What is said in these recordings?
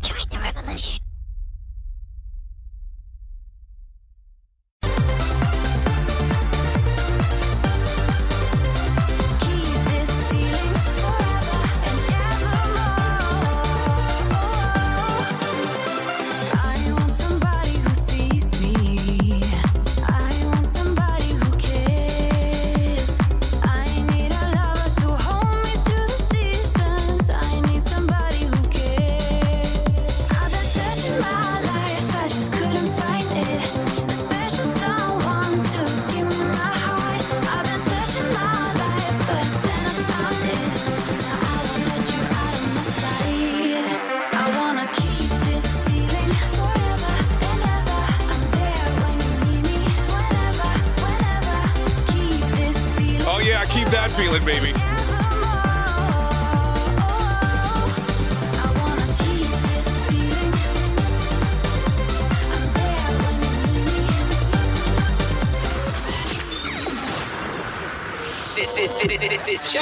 Join the revolution.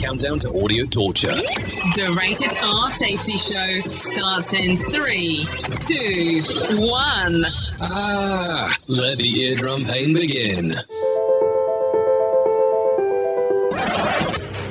Countdown to audio torture. The Rated R Safety Show starts in three, two, one. Ah, let the eardrum pain begin.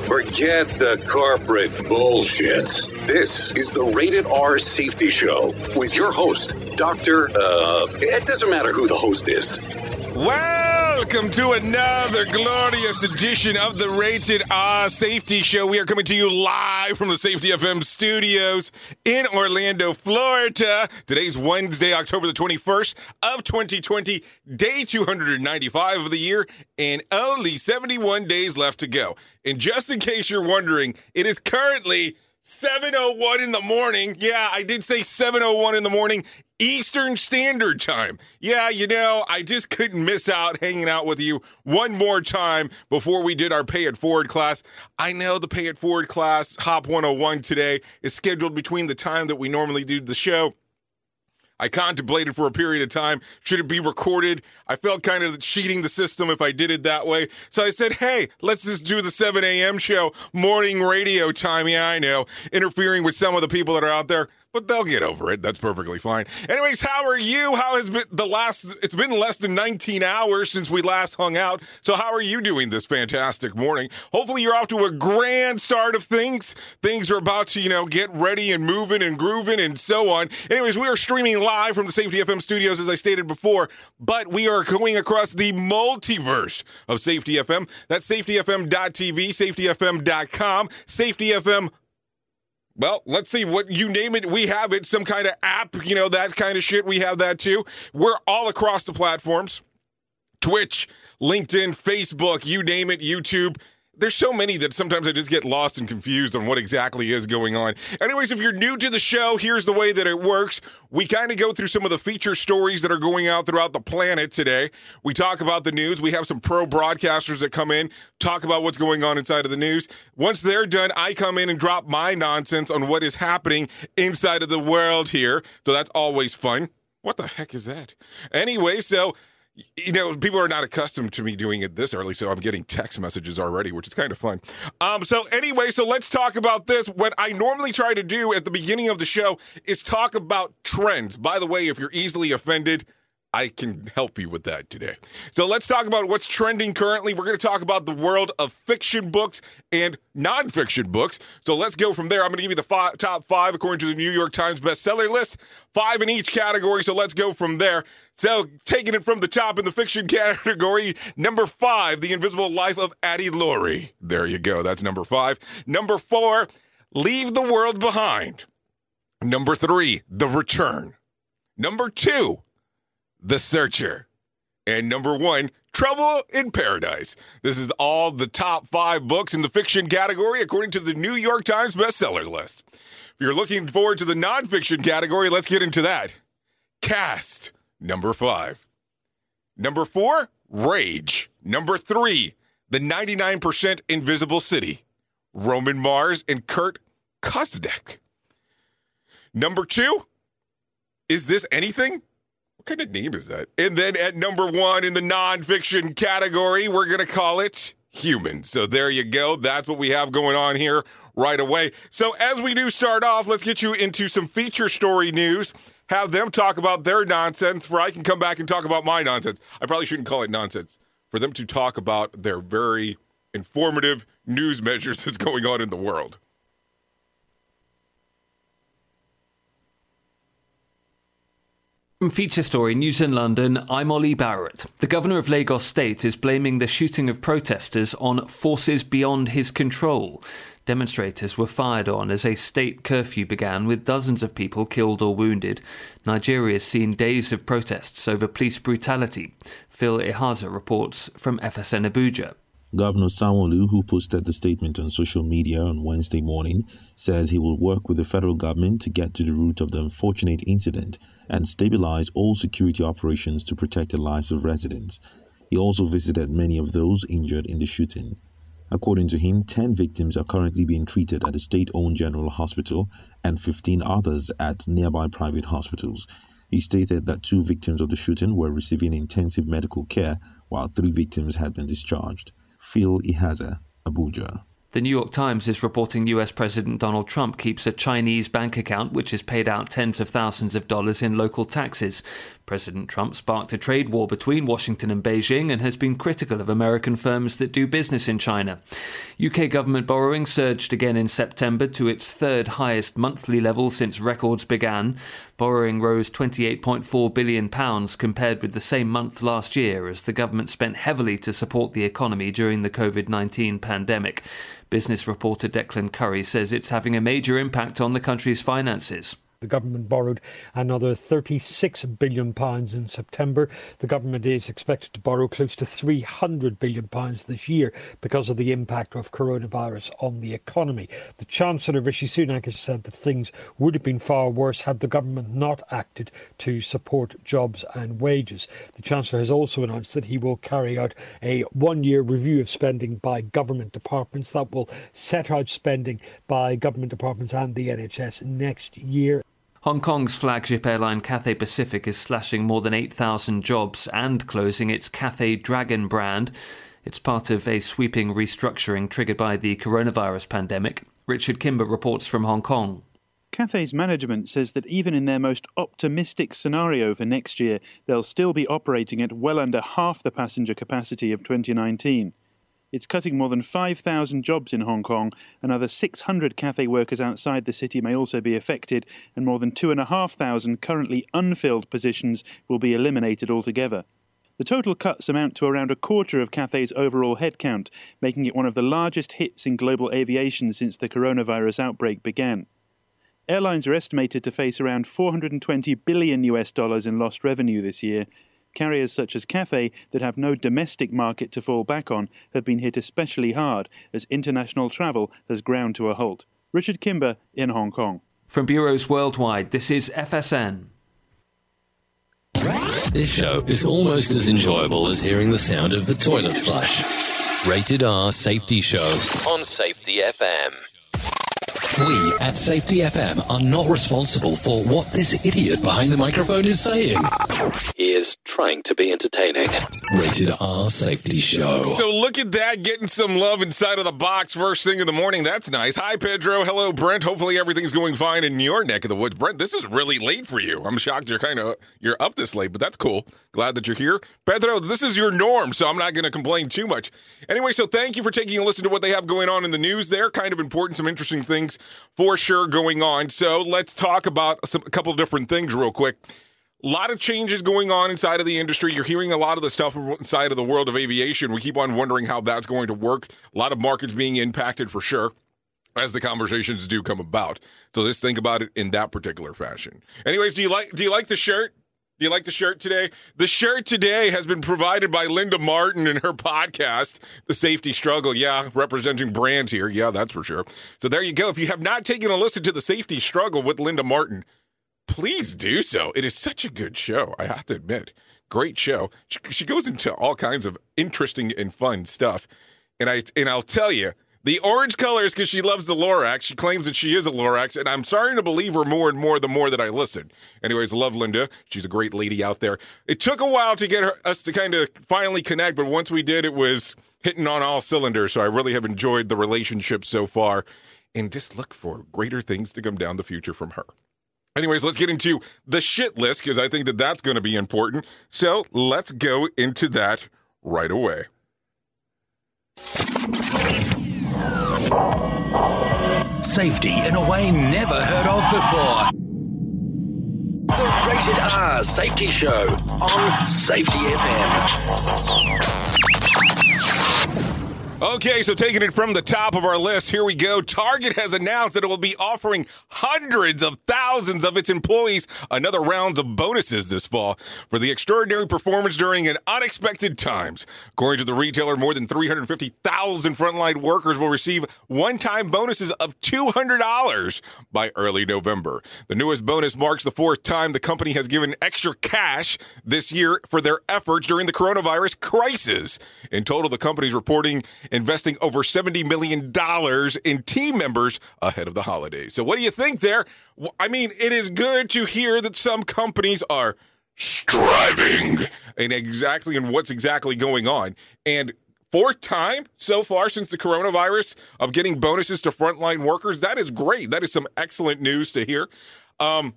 Forget the corporate bullshit. This is the Rated R Safety Show with your host, Dr. Uh, it doesn't matter who the host is. Welcome to another glorious edition of the Rated R Safety Show. We are coming to you live from the Safety FM studios in Orlando, Florida. Today's Wednesday, October the 21st of 2020, day 295 of the year, and only 71 days left to go. And just in case you're wondering, it is currently 7:01 in the morning. Yeah, I did say 7:01 in the morning Eastern Standard Time. Yeah, you know, I just couldn't miss out hanging out with you one more time before we did our Pay It Forward class. I know the Pay It Forward class, Hop 101 today, is scheduled between the time that we normally do the show. I contemplated for a period of time should it be recorded? I felt kind of cheating the system if I did it that way. So I said, hey, let's just do the 7 a.m. show, morning radio time. Yeah, I know, interfering with some of the people that are out there but they'll get over it. That's perfectly fine. Anyways, how are you? How has been the last? It's been less than 19 hours since we last hung out. So how are you doing this fantastic morning? Hopefully you're off to a grand start of things. Things are about to, you know, get ready and moving and grooving and so on. Anyways, we are streaming live from the Safety FM studios, as I stated before, but we are going across the multiverse of Safety FM. That's safetyfm.tv, safetyfm.com, Safety FM well, let's see what you name it. We have it, some kind of app, you know, that kind of shit. We have that too. We're all across the platforms Twitch, LinkedIn, Facebook, you name it, YouTube. There's so many that sometimes I just get lost and confused on what exactly is going on. Anyways, if you're new to the show, here's the way that it works. We kind of go through some of the feature stories that are going out throughout the planet today. We talk about the news. We have some pro broadcasters that come in, talk about what's going on inside of the news. Once they're done, I come in and drop my nonsense on what is happening inside of the world here. So that's always fun. What the heck is that? Anyway, so you know, people are not accustomed to me doing it this early, so I'm getting text messages already, which is kind of fun. Um, so anyway, so let's talk about this. What I normally try to do at the beginning of the show is talk about trends. By the way, if you're easily offended, I can help you with that today. So let's talk about what's trending currently. We're going to talk about the world of fiction books and nonfiction books. So let's go from there. I'm going to give you the five, top five according to the New York Times bestseller list, five in each category. So let's go from there. So taking it from the top in the fiction category, number five, The Invisible Life of Addie LaRue. There you go. That's number five. Number four, Leave the World Behind. Number three, The Return. Number two, the Searcher. And number one, Trouble in Paradise. This is all the top five books in the fiction category according to the New York Times bestseller list. If you're looking forward to the nonfiction category, let's get into that. Caste, number five. Number four, Rage. Number three, The 99% Invisible City. Roman Mars and Kurt Koznek. Number two, Is This Anything? What kind of name is that? And then at number one in the nonfiction category, we're going to call it human. So there you go. That's what we have going on here right away. So as we do start off, let's get you into some feature story news. Have them talk about their nonsense, where I can come back and talk about my nonsense. I probably shouldn't call it nonsense. For them to talk about their very informative news measures that's going on in the world. From Feature Story News in London, I'm Ollie Barrett. The governor of Lagos State is blaming the shooting of protesters on forces beyond his control. Demonstrators were fired on as a state curfew began, with dozens of people killed or wounded. Nigeria has seen days of protests over police brutality. Phil Ihaza reports from FSN Abuja. Governor Sanwo-Olu, who posted the statement on social media on Wednesday morning, says he will work with the federal government to get to the root of the unfortunate incident and stabilize all security operations to protect the lives of residents. He also visited many of those injured in the shooting. According to him, 10 victims are currently being treated at a state owned general hospital and 15 others at nearby private hospitals. He stated that two victims of the shooting were receiving intensive medical care while three victims had been discharged. Phil Ihaza, Abuja. The New York Times is reporting US President Donald Trump keeps a Chinese bank account which has paid out tens of thousands of dollars in local taxes. President Trump sparked a trade war between Washington and Beijing and has been critical of American firms that do business in China. UK government borrowing surged again in September to its third highest monthly level since records began. Borrowing rose £28.4 billion compared with the same month last year as the government spent heavily to support the economy during the COVID 19 pandemic. Business reporter Declan Curry says it's having a major impact on the country's finances. The government borrowed another £36 billion in September. The government is expected to borrow close to £300 billion this year because of the impact of coronavirus on the economy. The Chancellor, Rishi Sunak, has said that things would have been far worse had the government not acted to support jobs and wages. The Chancellor has also announced that he will carry out a one year review of spending by government departments that will set out spending by government departments and the NHS next year. Hong Kong's flagship airline Cathay Pacific is slashing more than 8,000 jobs and closing its Cathay Dragon brand. It's part of a sweeping restructuring triggered by the coronavirus pandemic. Richard Kimber reports from Hong Kong. Cathay's management says that even in their most optimistic scenario for next year, they'll still be operating at well under half the passenger capacity of 2019. It's cutting more than 5,000 jobs in Hong Kong. Another 600 cafe workers outside the city may also be affected, and more than 2,500 currently unfilled positions will be eliminated altogether. The total cuts amount to around a quarter of Cathay's overall headcount, making it one of the largest hits in global aviation since the coronavirus outbreak began. Airlines are estimated to face around 420 billion US dollars in lost revenue this year. Carriers such as Cathay, that have no domestic market to fall back on, have been hit especially hard as international travel has ground to a halt. Richard Kimber in Hong Kong. From bureaus worldwide, this is FSN. This show is almost as enjoyable as hearing the sound of the toilet flush. Rated R Safety Show on Safety FM. We at Safety FM are not responsible for what this idiot behind the microphone is saying. He is trying to be entertaining. Rated R Safety Show. So look at that, getting some love inside of the box first thing in the morning. That's nice. Hi, Pedro. Hello, Brent. Hopefully everything's going fine in your neck of the woods. Brent, this is really late for you. I'm shocked you're kind of you're up this late, but that's cool. Glad that you're here, Pedro. This is your norm, so I'm not going to complain too much. Anyway, so thank you for taking a listen to what they have going on in the news. There, kind of important, some interesting things for sure going on. So let's talk about some, a couple different things real quick. A lot of changes going on inside of the industry. You're hearing a lot of the stuff inside of the world of aviation. We keep on wondering how that's going to work. A lot of markets being impacted for sure as the conversations do come about. So just think about it in that particular fashion. Anyways, do you like do you like the shirt? Do you like the shirt today? The shirt today has been provided by Linda Martin in her podcast, The Safety Struggle. Yeah, representing brands here. Yeah, that's for sure. So there you go. If you have not taken a listen to The Safety Struggle with Linda Martin, please do so. It is such a good show, I have to admit. Great show. She, she goes into all kinds of interesting and fun stuff. And I and I'll tell you, the orange color is because she loves the Lorax. She claims that she is a Lorax, and I'm starting to believe her more and more the more that I listen. Anyways, love Linda. She's a great lady out there. It took a while to get her, us to kind of finally connect, but once we did, it was hitting on all cylinders. So I really have enjoyed the relationship so far, and just look for greater things to come down the future from her. Anyways, let's get into the shit list because I think that that's going to be important. So let's go into that right away. Safety in a way never heard of before. The Rated R Safety Show on Safety FM. Okay, so taking it from the top of our list, here we go. Target has announced that it will be offering hundreds of thousands of its employees another round of bonuses this fall for the extraordinary performance during an unexpected times. According to the retailer, more than 350,000 frontline workers will receive one-time bonuses of $200 by early November. The newest bonus marks the fourth time the company has given extra cash this year for their efforts during the coronavirus crisis. In total, the company's reporting investing over $70 million in team members ahead of the holidays. So, what do you think there? I mean, it is good to hear that some companies are striving and exactly in what's exactly going on. And fourth time so far since the coronavirus of getting bonuses to frontline workers, that is great. That is some excellent news to hear. Um,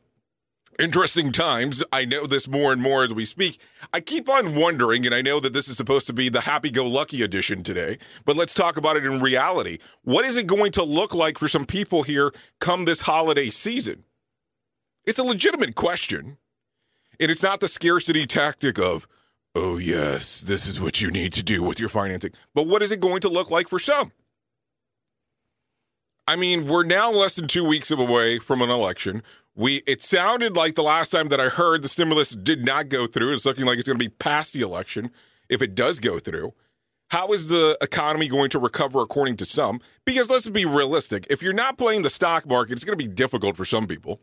interesting times. I know this more and more as we speak. I keep on wondering, and I know that this is supposed to be the happy go lucky edition today, but let's talk about it in reality. What is it going to look like for some people here come this holiday season? It's a legitimate question. And it's not the scarcity tactic of, oh, yes, this is what you need to do with your financing. But what is it going to look like for some? I mean, we're now less than two weeks away from an election. We it sounded like the last time that I heard the stimulus did not go through. It's looking like it's going to be past the election if it does go through. How is the economy going to recover according to some? Because let's be realistic. If you're not playing the stock market, it's going to be difficult for some people.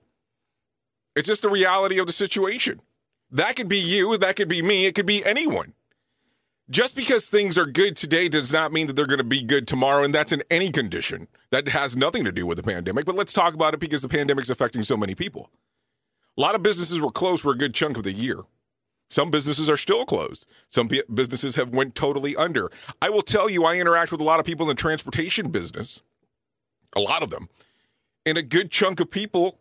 It's just the reality of the situation. That could be you, that could be me, it could be anyone. Just because things are good today does not mean that they're going to be good tomorrow, and that's in any condition. That has nothing to do with the pandemic, but let's talk about it because the pandemic's affecting so many people. A lot of businesses were closed for a good chunk of the year. Some businesses are still closed. Some businesses have went totally under. I will tell you, I interact with a lot of people in the transportation business, a lot of them, and a good chunk of people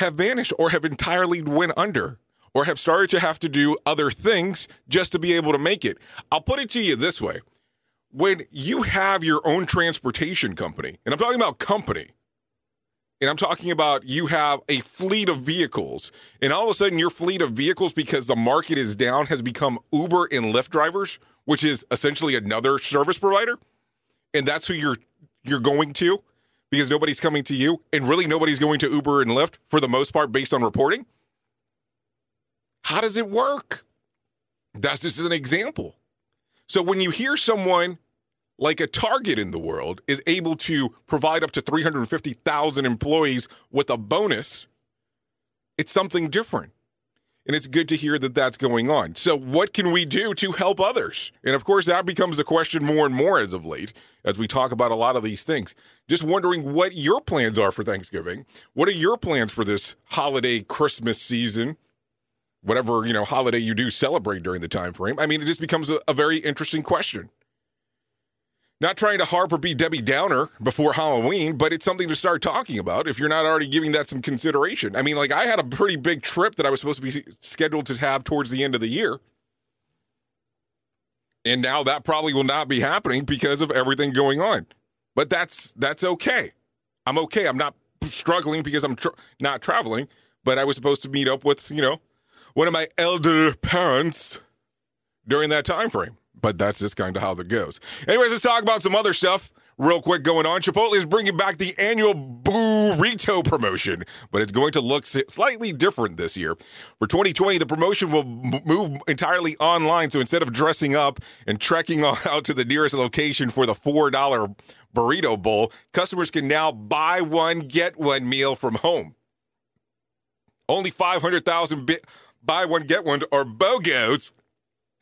have vanished or have entirely went under or have started to have to do other things just to be able to make it. I'll put it to you this way. When you have your own transportation company, and I'm talking about company, and I'm talking about you have a fleet of vehicles, and all of a sudden your fleet of vehicles, because the market is down, has become Uber and Lyft drivers, which is essentially another service provider, and that's who you're you're going to because nobody's coming to you, and really nobody's going to Uber and Lyft for the most part based on reporting. How does it work? That's just an example. So when you hear someone like a Target in the world is able to provide up to 350,000 employees with a bonus, it's something different. And it's good to hear that that's going on. So, what can we do to help others? And of course, that becomes a question more and more as of late as we talk about a lot of these things. Just wondering what your plans are for Thanksgiving. What are your plans for this holiday Christmas season? Whatever, you know, holiday you do celebrate during the time frame. I mean, it just becomes a, a very interesting question. Not trying to harp or be Debbie Downer before Halloween, but it's something to start talking about if you're not already giving that some consideration. I mean, like, I had a pretty big trip that I was supposed to be scheduled to have towards the end of the year. And now that probably will not be happening because of everything going on. But that's that's okay. I'm okay. I'm not struggling because I'm not traveling, but I was supposed to meet up with, you know, one of my elder parents during that time frame but that's just kind of how that goes. Anyways, let's talk about some other stuff real quick going on. Chipotle is bringing back the annual burrito promotion, but it's going to look slightly different this year. For 2020, the promotion will move entirely online. So instead of dressing up and trekking out to the nearest location for the $4 burrito bowl, customers can now buy one, get one meal from home. Only 500,000 bi- buy one, get one or BOGOs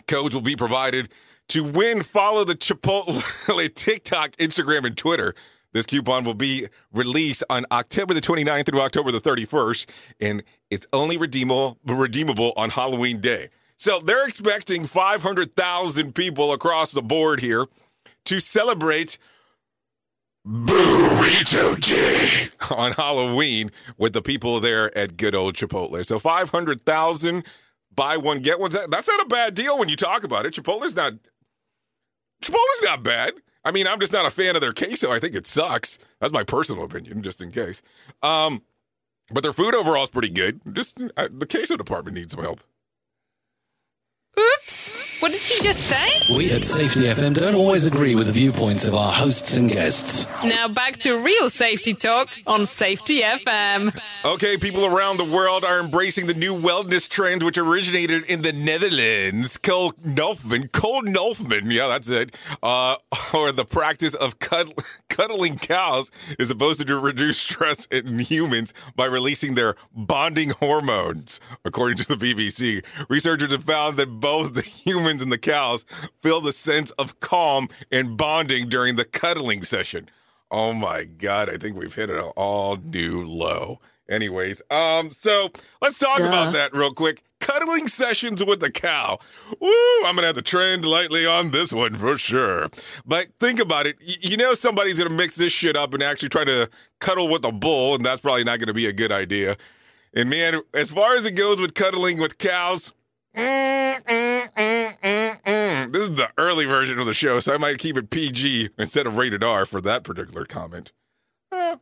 codes will be provided to win, follow the Chipotle TikTok, Instagram, and Twitter. This coupon will be released on October the 29th through October the 31st, and it's only redeemable redeemable on Halloween Day. So they're expecting 500,000 people across the board here to celebrate Day on Halloween with the people there at good old Chipotle. So 500,000 buy one get one. That's not a bad deal when you talk about it. Chipotle's not Chipotle's not bad. I mean, I'm just not a fan of their queso. I think it sucks. That's my personal opinion, just in case. Um, but their food overall is pretty good. Just uh, the queso department needs some help. Oops! What did he just say? We at Safety FM don't always agree with the viewpoints of our hosts and guests. Now back to real safety talk on Safety FM. Okay, people around the world are embracing the new wellness trend, which originated in the Netherlands. Cole Nolfman, Cole Nolfman, yeah, that's it. Uh, or the practice of cuddle, cuddling cows is supposed to reduce stress in humans by releasing their bonding hormones, according to the BBC. Researchers have found that both the humans and the cows feel the sense of calm and bonding during the cuddling session. Oh my god, I think we've hit an all new low. Anyways, um, so let's talk Duh. about that real quick. Cuddling sessions with the cow. Woo! I'm gonna have to trend lightly on this one for sure. But think about it. Y- you know somebody's gonna mix this shit up and actually try to cuddle with a bull, and that's probably not gonna be a good idea. And man, as far as it goes with cuddling with cows, mm, mm, mm, this is the early version of the show, so I might keep it PG instead of rated R for that particular comment. Eh,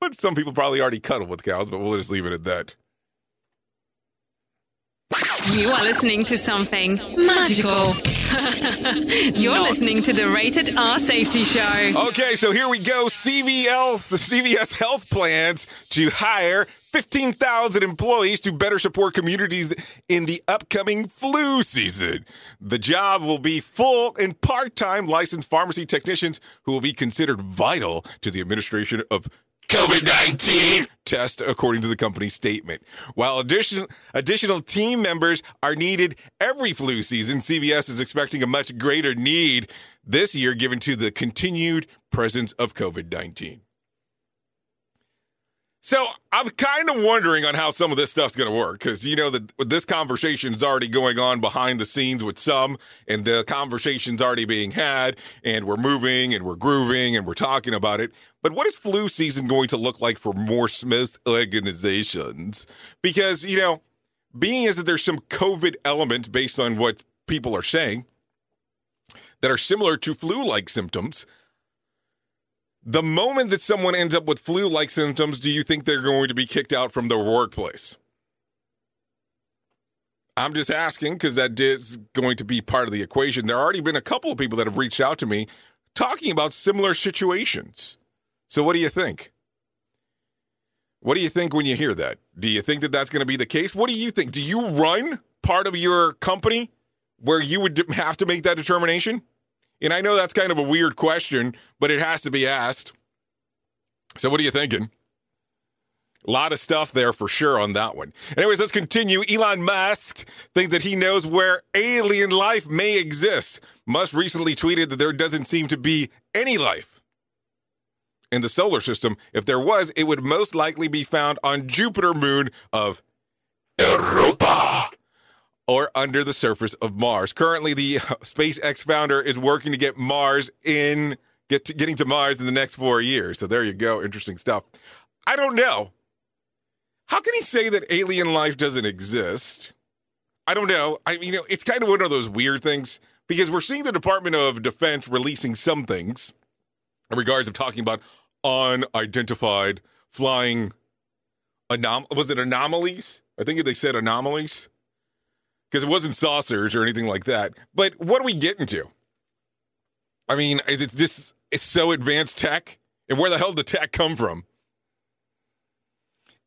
but some people probably already cuddle with cows, but we'll just leave it at that. You are listening to something magical. You're listening to the Rated R Safety Show. Okay, so here we go. CVL, the CVS health plans to hire 15,000 employees to better support communities in the upcoming flu season. The job will be full and part time licensed pharmacy technicians who will be considered vital to the administration of COVID 19 test, according to the company's statement. While additional, additional team members are needed every flu season, CVS is expecting a much greater need this year given to the continued presence of COVID 19. So I'm kind of wondering on how some of this stuff's going to work because you know that this conversation is already going on behind the scenes with some, and the conversation's already being had, and we're moving and we're grooving and we're talking about it. But what is flu season going to look like for more Smith organizations? Because you know, being as that there's some COVID elements based on what people are saying that are similar to flu-like symptoms. The moment that someone ends up with flu like symptoms, do you think they're going to be kicked out from their workplace? I'm just asking because that is going to be part of the equation. There have already been a couple of people that have reached out to me talking about similar situations. So, what do you think? What do you think when you hear that? Do you think that that's going to be the case? What do you think? Do you run part of your company where you would have to make that determination? And I know that's kind of a weird question, but it has to be asked. So, what are you thinking? A lot of stuff there for sure on that one. Anyways, let's continue. Elon Musk thinks that he knows where alien life may exist. Musk recently tweeted that there doesn't seem to be any life in the solar system. If there was, it would most likely be found on Jupiter moon of Europa or under the surface of Mars. Currently, the SpaceX founder is working to get Mars in get to, getting to Mars in the next 4 years. So there you go, interesting stuff. I don't know. How can he say that alien life doesn't exist? I don't know. I mean, you know, it's kind of one of those weird things because we're seeing the Department of Defense releasing some things in regards of talking about unidentified flying anom- was it anomalies? I think they said anomalies because it wasn't saucers or anything like that. But what are we getting to? I mean, is it this? It's so advanced tech, and where the hell did the tech come from?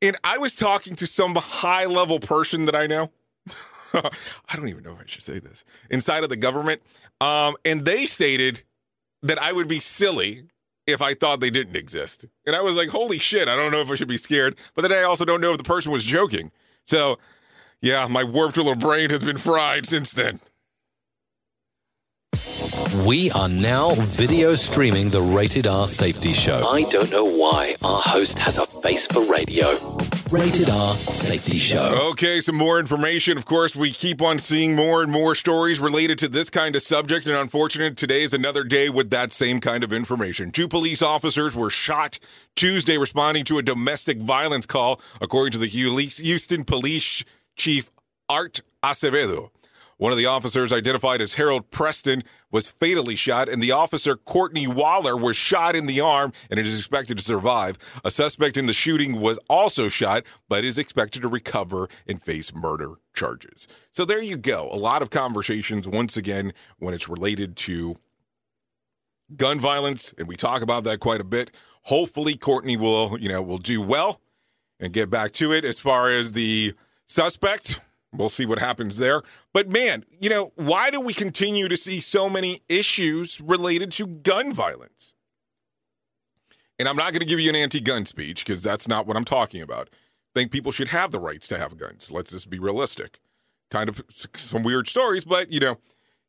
And I was talking to some high level person that I know. I don't even know if I should say this inside of the government, um, and they stated that I would be silly if I thought they didn't exist. And I was like, holy shit, I don't know if I should be scared. But then I also don't know if the person was joking. So, yeah, my warped little brain has been fried since then. We are now video streaming the Rated R Safety Show. I don't know why our host has a face for radio. Rated R Safety Show. Okay, some more information. Of course, we keep on seeing more and more stories related to this kind of subject, and unfortunately, today is another day with that same kind of information. Two police officers were shot Tuesday responding to a domestic violence call, according to the Houston Police Chief Art Acevedo. One of the officers, identified as Harold Preston, was fatally shot, and the officer, Courtney Waller, was shot in the arm and is expected to survive. A suspect in the shooting was also shot, but is expected to recover and face murder charges. So there you go. A lot of conversations, once again, when it's related to gun violence, and we talk about that quite a bit. Hopefully, Courtney will, you know, will do well and get back to it. As far as the suspect, We'll see what happens there. But man, you know, why do we continue to see so many issues related to gun violence? And I'm not going to give you an anti gun speech because that's not what I'm talking about. I think people should have the rights to have guns. Let's just be realistic. Kind of some weird stories, but you know,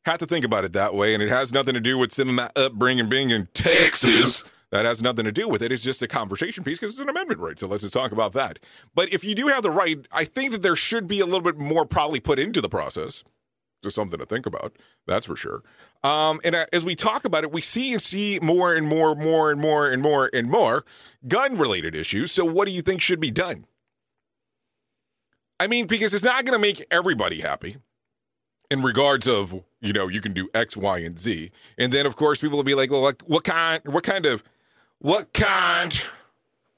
have to think about it that way. And it has nothing to do with some of my upbringing being in Texas. That has nothing to do with it. It's just a conversation piece because it's an amendment right. So let's just talk about that. But if you do have the right, I think that there should be a little bit more probably put into the process. Just something to think about. That's for sure. Um, and uh, as we talk about it, we see and see more and more, more and more and more and more gun related issues. So what do you think should be done? I mean, because it's not going to make everybody happy in regards of you know you can do X, Y, and Z, and then of course people will be like, well, like what kind, what kind of what kind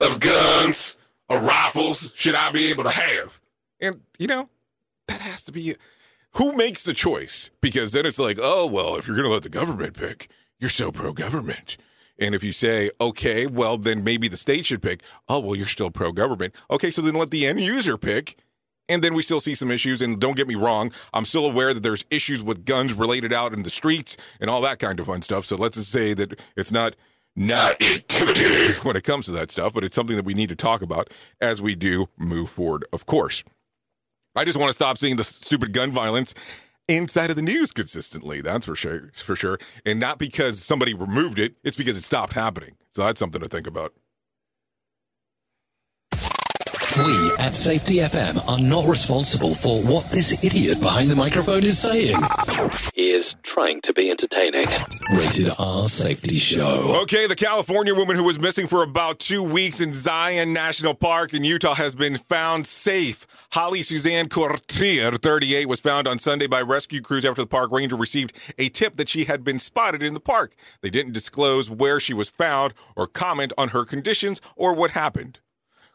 of guns or rifles should I be able to have? And, you know, that has to be who makes the choice? Because then it's like, oh, well, if you're going to let the government pick, you're so pro government. And if you say, okay, well, then maybe the state should pick, oh, well, you're still pro government. Okay, so then let the end user pick. And then we still see some issues. And don't get me wrong, I'm still aware that there's issues with guns related out in the streets and all that kind of fun stuff. So let's just say that it's not not when it comes to that stuff, but it's something that we need to talk about as we do move forward, of course. I just want to stop seeing the stupid gun violence inside of the news consistently. That's for sure, for sure. And not because somebody removed it, it's because it stopped happening. So that's something to think about. We at Safety FM are not responsible for what this idiot behind the microphone is saying. He is trying to be entertaining. Rated R Safety Show. Okay, the California woman who was missing for about two weeks in Zion National Park in Utah has been found safe. Holly Suzanne Courtier, 38, was found on Sunday by rescue crews after the park ranger received a tip that she had been spotted in the park. They didn't disclose where she was found or comment on her conditions or what happened.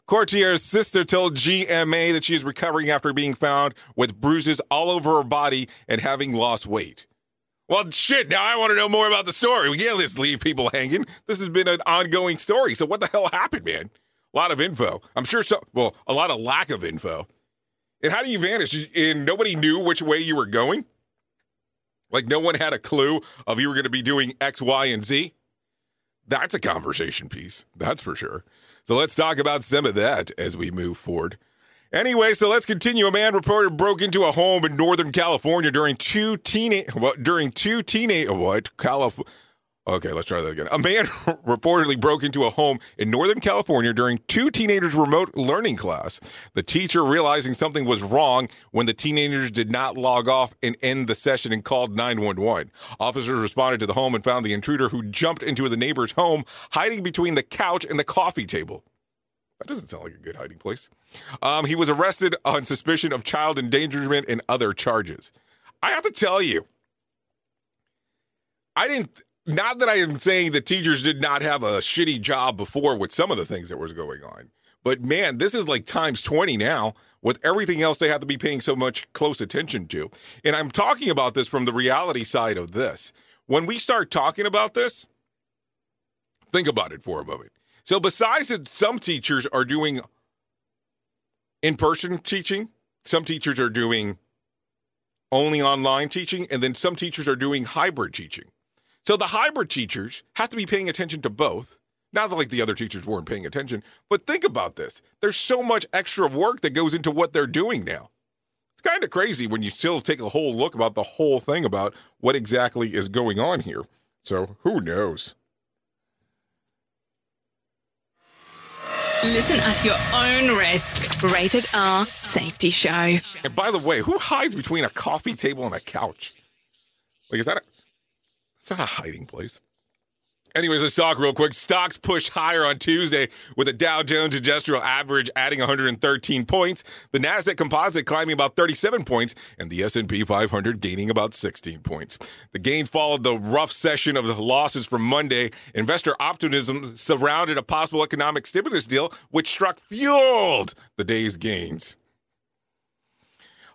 Courtier's sister told GMA that she is recovering after being found with bruises all over her body and having lost weight. Well, shit, now I want to know more about the story. We can't just leave people hanging. This has been an ongoing story. So, what the hell happened, man? A lot of info. I'm sure so, well, a lot of lack of info. And how do you vanish? And nobody knew which way you were going? Like no one had a clue of you were going to be doing X, Y, and Z. That's a conversation piece. That's for sure. So let's talk about some of that as we move forward. Anyway, so let's continue. A man reported broke into a home in Northern California during two teenage what during two teenage what Calif- Okay, let's try that again. A man reportedly broke into a home in Northern California during two teenagers' remote learning class. The teacher, realizing something was wrong when the teenagers did not log off and end the session and called 911. Officers responded to the home and found the intruder who jumped into the neighbor's home, hiding between the couch and the coffee table. That doesn't sound like a good hiding place. Um, he was arrested on suspicion of child endangerment and other charges. I have to tell you, I didn't. Not that I am saying that teachers did not have a shitty job before with some of the things that was going on, but man, this is like times 20 now with everything else they have to be paying so much close attention to. And I'm talking about this from the reality side of this. When we start talking about this, think about it for a moment. So, besides that, some teachers are doing in person teaching, some teachers are doing only online teaching, and then some teachers are doing hybrid teaching. So, the hybrid teachers have to be paying attention to both. Not like the other teachers weren't paying attention, but think about this. There's so much extra work that goes into what they're doing now. It's kind of crazy when you still take a whole look about the whole thing about what exactly is going on here. So, who knows? Listen at your own risk. Rated R Safety Show. And by the way, who hides between a coffee table and a couch? Like, is that a, it's not a hiding place. Anyways, let's talk real quick. Stocks pushed higher on Tuesday with the Dow Jones Industrial Average adding 113 points, the Nasdaq Composite climbing about 37 points, and the S&P 500 gaining about 16 points. The gains followed the rough session of the losses from Monday. Investor optimism surrounded a possible economic stimulus deal, which struck fueled the day's gains.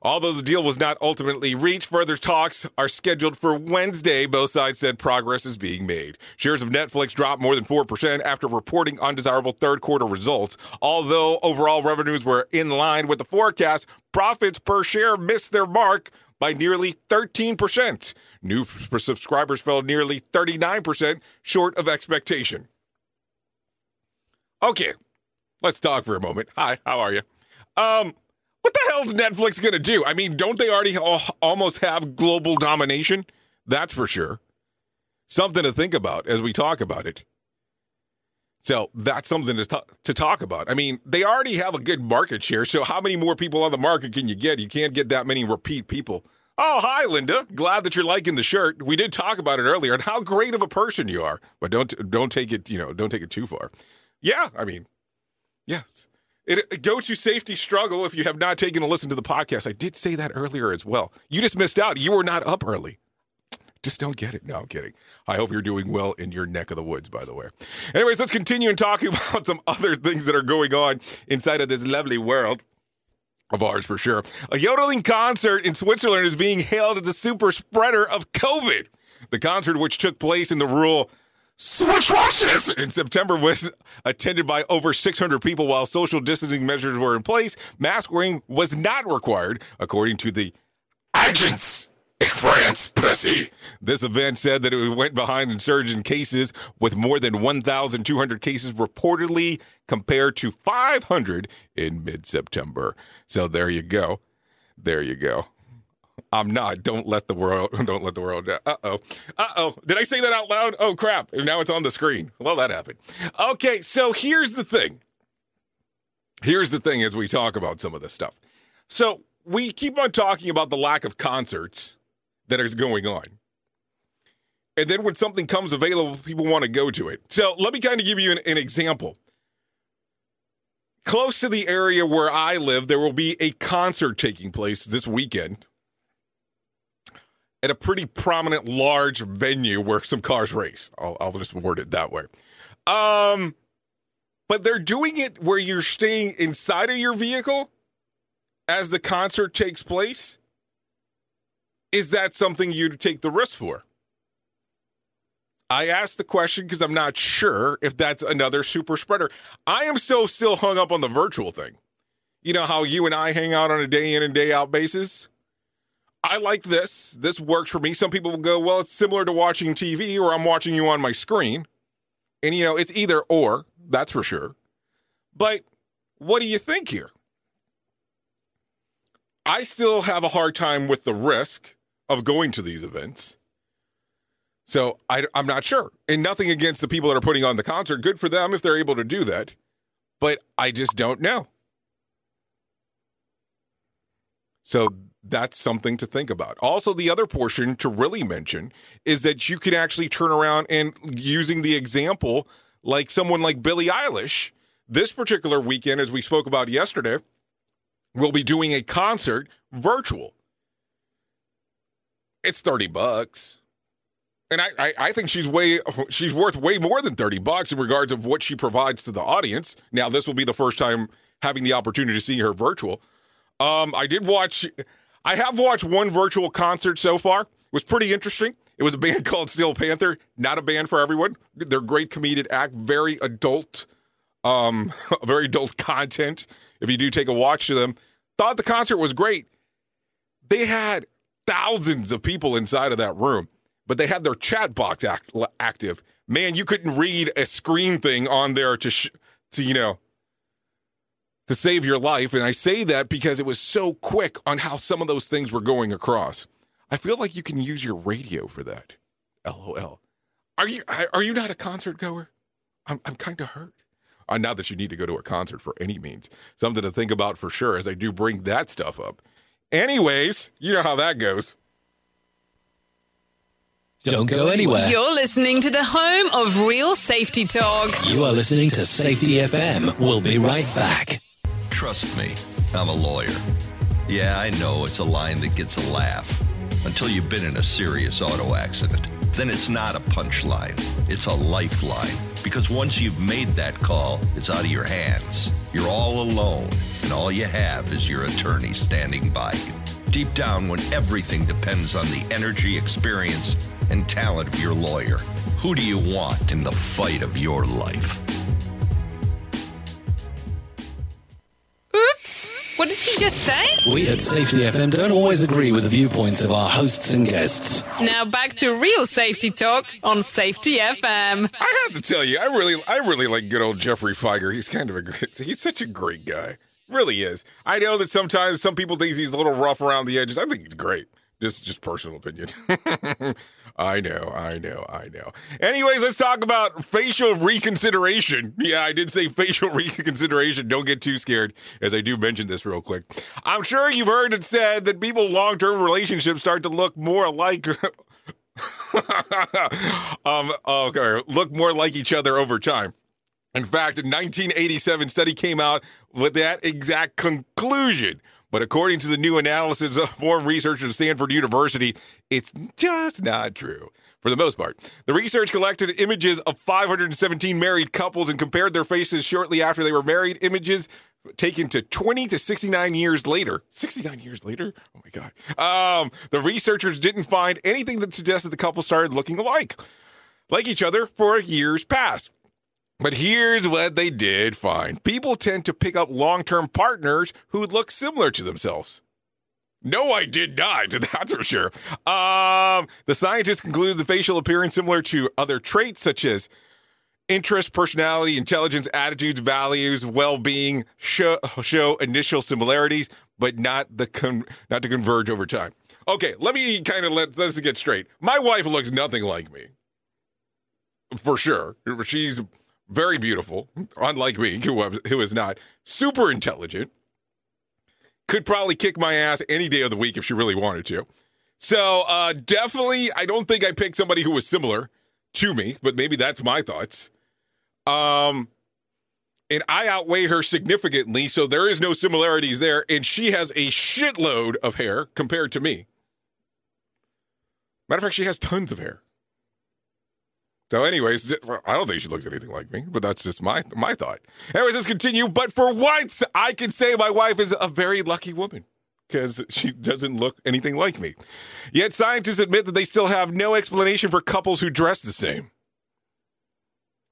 Although the deal was not ultimately reached, further talks are scheduled for Wednesday. Both sides said progress is being made. Shares of Netflix dropped more than 4% after reporting undesirable third quarter results. Although overall revenues were in line with the forecast, profits per share missed their mark by nearly 13%. New subscribers fell nearly 39% short of expectation. Okay, let's talk for a moment. Hi, how are you? Um, what the hell is Netflix going to do? I mean, don't they already al- almost have global domination? That's for sure. Something to think about as we talk about it. So that's something to, ta- to talk about. I mean, they already have a good market share. So how many more people on the market can you get? You can't get that many repeat people. Oh, hi, Linda. Glad that you're liking the shirt. We did talk about it earlier and how great of a person you are. But don't don't take it, you know, don't take it too far. Yeah, I mean, yes. It, go to safety struggle if you have not taken a listen to the podcast. I did say that earlier as well. You just missed out. You were not up early. Just don't get it. No, I'm kidding. I hope you're doing well in your neck of the woods, by the way. Anyways, let's continue and talking about some other things that are going on inside of this lovely world of ours for sure. A yodeling concert in Switzerland is being hailed as a super spreader of COVID. The concert, which took place in the rural Switch watches in September was attended by over 600 people while social distancing measures were in place. Mask wearing was not required, according to the agents in France Pressy. This event said that it went behind in surge in cases with more than 1,200 cases reportedly compared to 500 in mid-September. So there you go. There you go. I'm not. Don't let the world. Don't let the world. Uh oh. Uh oh. Did I say that out loud? Oh crap! Now it's on the screen. Well, that happened. Okay, so here's the thing. Here's the thing as we talk about some of this stuff. So we keep on talking about the lack of concerts that is going on. And then when something comes available, people want to go to it. So let me kind of give you an, an example. Close to the area where I live, there will be a concert taking place this weekend at a pretty prominent large venue where some cars race. I'll, I'll just word it that way. Um, but they're doing it where you're staying inside of your vehicle as the concert takes place. Is that something you'd take the risk for? I asked the question because I'm not sure if that's another super spreader. I am so still hung up on the virtual thing. You know how you and I hang out on a day in and day out basis? I like this. This works for me. Some people will go, well, it's similar to watching TV or I'm watching you on my screen. And, you know, it's either or, that's for sure. But what do you think here? I still have a hard time with the risk of going to these events. So I, I'm not sure. And nothing against the people that are putting on the concert. Good for them if they're able to do that. But I just don't know. So that's something to think about. Also, the other portion to really mention is that you can actually turn around and using the example like someone like Billie Eilish, this particular weekend, as we spoke about yesterday, will be doing a concert virtual. It's 30 bucks. And I, I, I think she's way she's worth way more than 30 bucks in regards of what she provides to the audience. Now, this will be the first time having the opportunity to see her virtual. Um, I did watch I have watched one virtual concert so far. It was pretty interesting. It was a band called Steel Panther, not a band for everyone. They're great comedic act, very adult, um, very adult content. If you do take a watch to them, thought the concert was great. They had thousands of people inside of that room, but they had their chat box act- active. Man, you couldn't read a screen thing on there to, sh- to you know, to save your life. And I say that because it was so quick on how some of those things were going across. I feel like you can use your radio for that. LOL. Are you are you not a concert goer? I'm I'm kind of hurt. Uh, not that you need to go to a concert for any means. Something to think about for sure as I do bring that stuff up. Anyways, you know how that goes. Don't go anywhere. You're listening to the home of real safety talk. You are listening to Safety FM. We'll be right back. Trust me, I'm a lawyer. Yeah, I know it's a line that gets a laugh until you've been in a serious auto accident. Then it's not a punchline, it's a lifeline. Because once you've made that call, it's out of your hands. You're all alone, and all you have is your attorney standing by you. Deep down, when everything depends on the energy, experience, and talent of your lawyer, who do you want in the fight of your life? Oops. What did he just say? We at Safety FM don't always agree with the viewpoints of our hosts and guests. Now back to real safety talk on Safety FM. I have to tell you, I really, I really like good old Geoffrey Fieger. He's kind of a great, he's such a great guy. Really is. I know that sometimes some people think he's a little rough around the edges. I think he's great. Just, just personal opinion. I know, I know, I know. Anyways, let's talk about facial reconsideration. Yeah, I did say facial reconsideration. Don't get too scared, as I do mention this real quick. I'm sure you've heard it said that people long term relationships start to look more alike. um, okay, look more like each other over time. In fact, a 1987 study came out with that exact conclusion. But according to the new analysis of formed researchers at Stanford University, it's just not true. For the most part, the research collected images of 517 married couples and compared their faces shortly after they were married. Images taken to 20 to 69 years later. 69 years later? Oh my God. Um, the researchers didn't find anything that suggested the couple started looking alike, like each other for years past. But here's what they did find people tend to pick up long term partners who look similar to themselves. No, I did not. That's for sure. Um, the scientists concluded the facial appearance similar to other traits such as interest, personality, intelligence, attitudes, values, well-being show, show initial similarities, but not the con- not to converge over time. Okay, let me kind of let let's get straight. My wife looks nothing like me, for sure. She's very beautiful, unlike me, who was who is not super intelligent. Could probably kick my ass any day of the week if she really wanted to. So uh, definitely, I don't think I picked somebody who was similar to me, but maybe that's my thoughts. Um, and I outweigh her significantly, so there is no similarities there. And she has a shitload of hair compared to me. Matter of fact, she has tons of hair. So, anyways, I don't think she looks anything like me, but that's just my my thought. Anyways, let's continue. But for once, I can say my wife is a very lucky woman because she doesn't look anything like me. Yet scientists admit that they still have no explanation for couples who dress the same.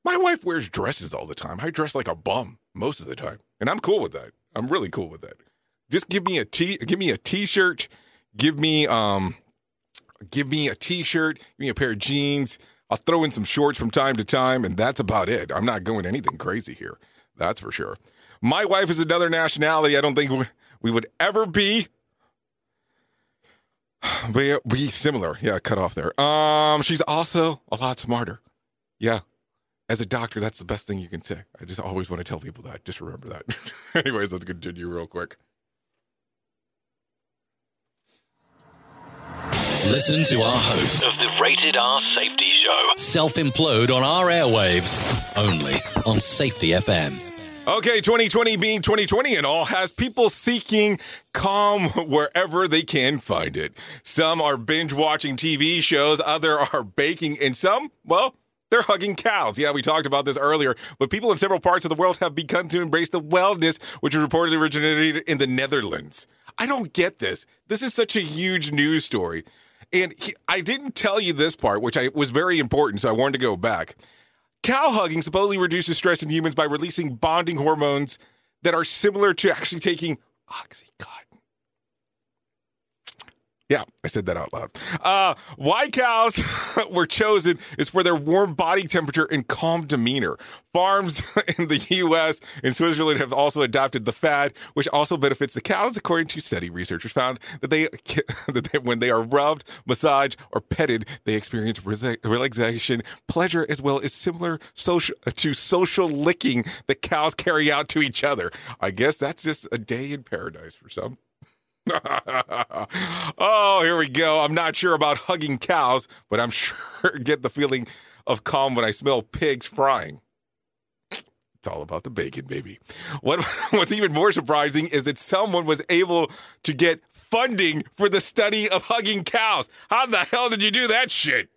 My wife wears dresses all the time. I dress like a bum most of the time, and I'm cool with that. I'm really cool with that. Just give me a t give me a t-shirt, Give me um, give me a t-shirt, give me a pair of jeans. I'll throw in some shorts from time to time, and that's about it. I'm not going anything crazy here. That's for sure. My wife is another nationality. I don't think we, would ever be. Be, be similar. Yeah, cut off there. Um, she's also a lot smarter. Yeah. As a doctor, that's the best thing you can say. I just always want to tell people that. Just remember that. Anyways, let's continue real quick. Listen to our host of the Rated R Safety Show. self implode on our airwaves only on Safety FM. Okay, 2020 being 2020 and all has people seeking calm wherever they can find it. Some are binge watching TV shows, other are baking, and some, well, they're hugging cows. Yeah, we talked about this earlier, but people in several parts of the world have begun to embrace the wellness, which reportedly originated in the Netherlands. I don't get this. This is such a huge news story. And he, I didn't tell you this part, which I was very important, so I wanted to go back. Cow hugging supposedly reduces stress in humans by releasing bonding hormones that are similar to actually taking Oxycontin. Yeah, I said that out loud. Uh, why cows were chosen is for their warm body temperature and calm demeanor. Farms in the U.S. and Switzerland have also adopted the fad, which also benefits the cows. According to study, researchers found that they, that they when they are rubbed, massaged, or petted, they experience rela- relaxation, pleasure, as well as similar social to social licking that cows carry out to each other. I guess that's just a day in paradise for some. oh, here we go. I'm not sure about hugging cows, but I'm sure get the feeling of calm when I smell pigs frying. It's all about the bacon, baby. What what's even more surprising is that someone was able to get funding for the study of hugging cows. How the hell did you do that shit?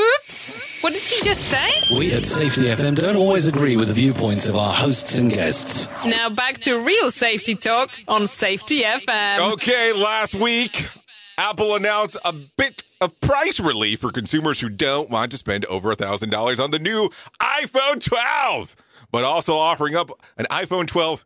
Oops. What did he just say? We at Safety FM don't always agree with the viewpoints of our hosts and guests. Now back to real safety talk on Safety FM. Okay, last week, Apple announced a bit of price relief for consumers who don't want to spend over $1,000 on the new iPhone 12, but also offering up an iPhone 12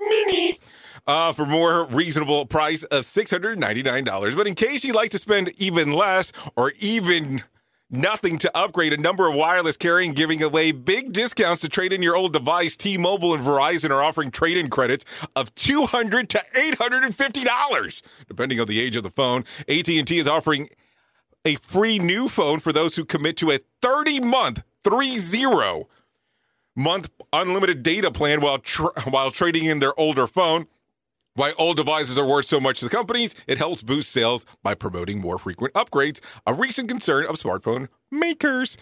mini uh, for more reasonable price of $699. But in case you'd like to spend even less or even nothing to upgrade a number of wireless carrying giving away big discounts to trade in your old device. T-mobile and verizon are offering trade-in credits of 200 to 850 dollars depending on the age of the phone. At&t is offering a free new phone for those who commit to a 30 month 30 month unlimited data plan while tr- while trading in their older phone why old devices are worth so much to the companies, it helps boost sales by promoting more frequent upgrades, a recent concern of smartphone makers.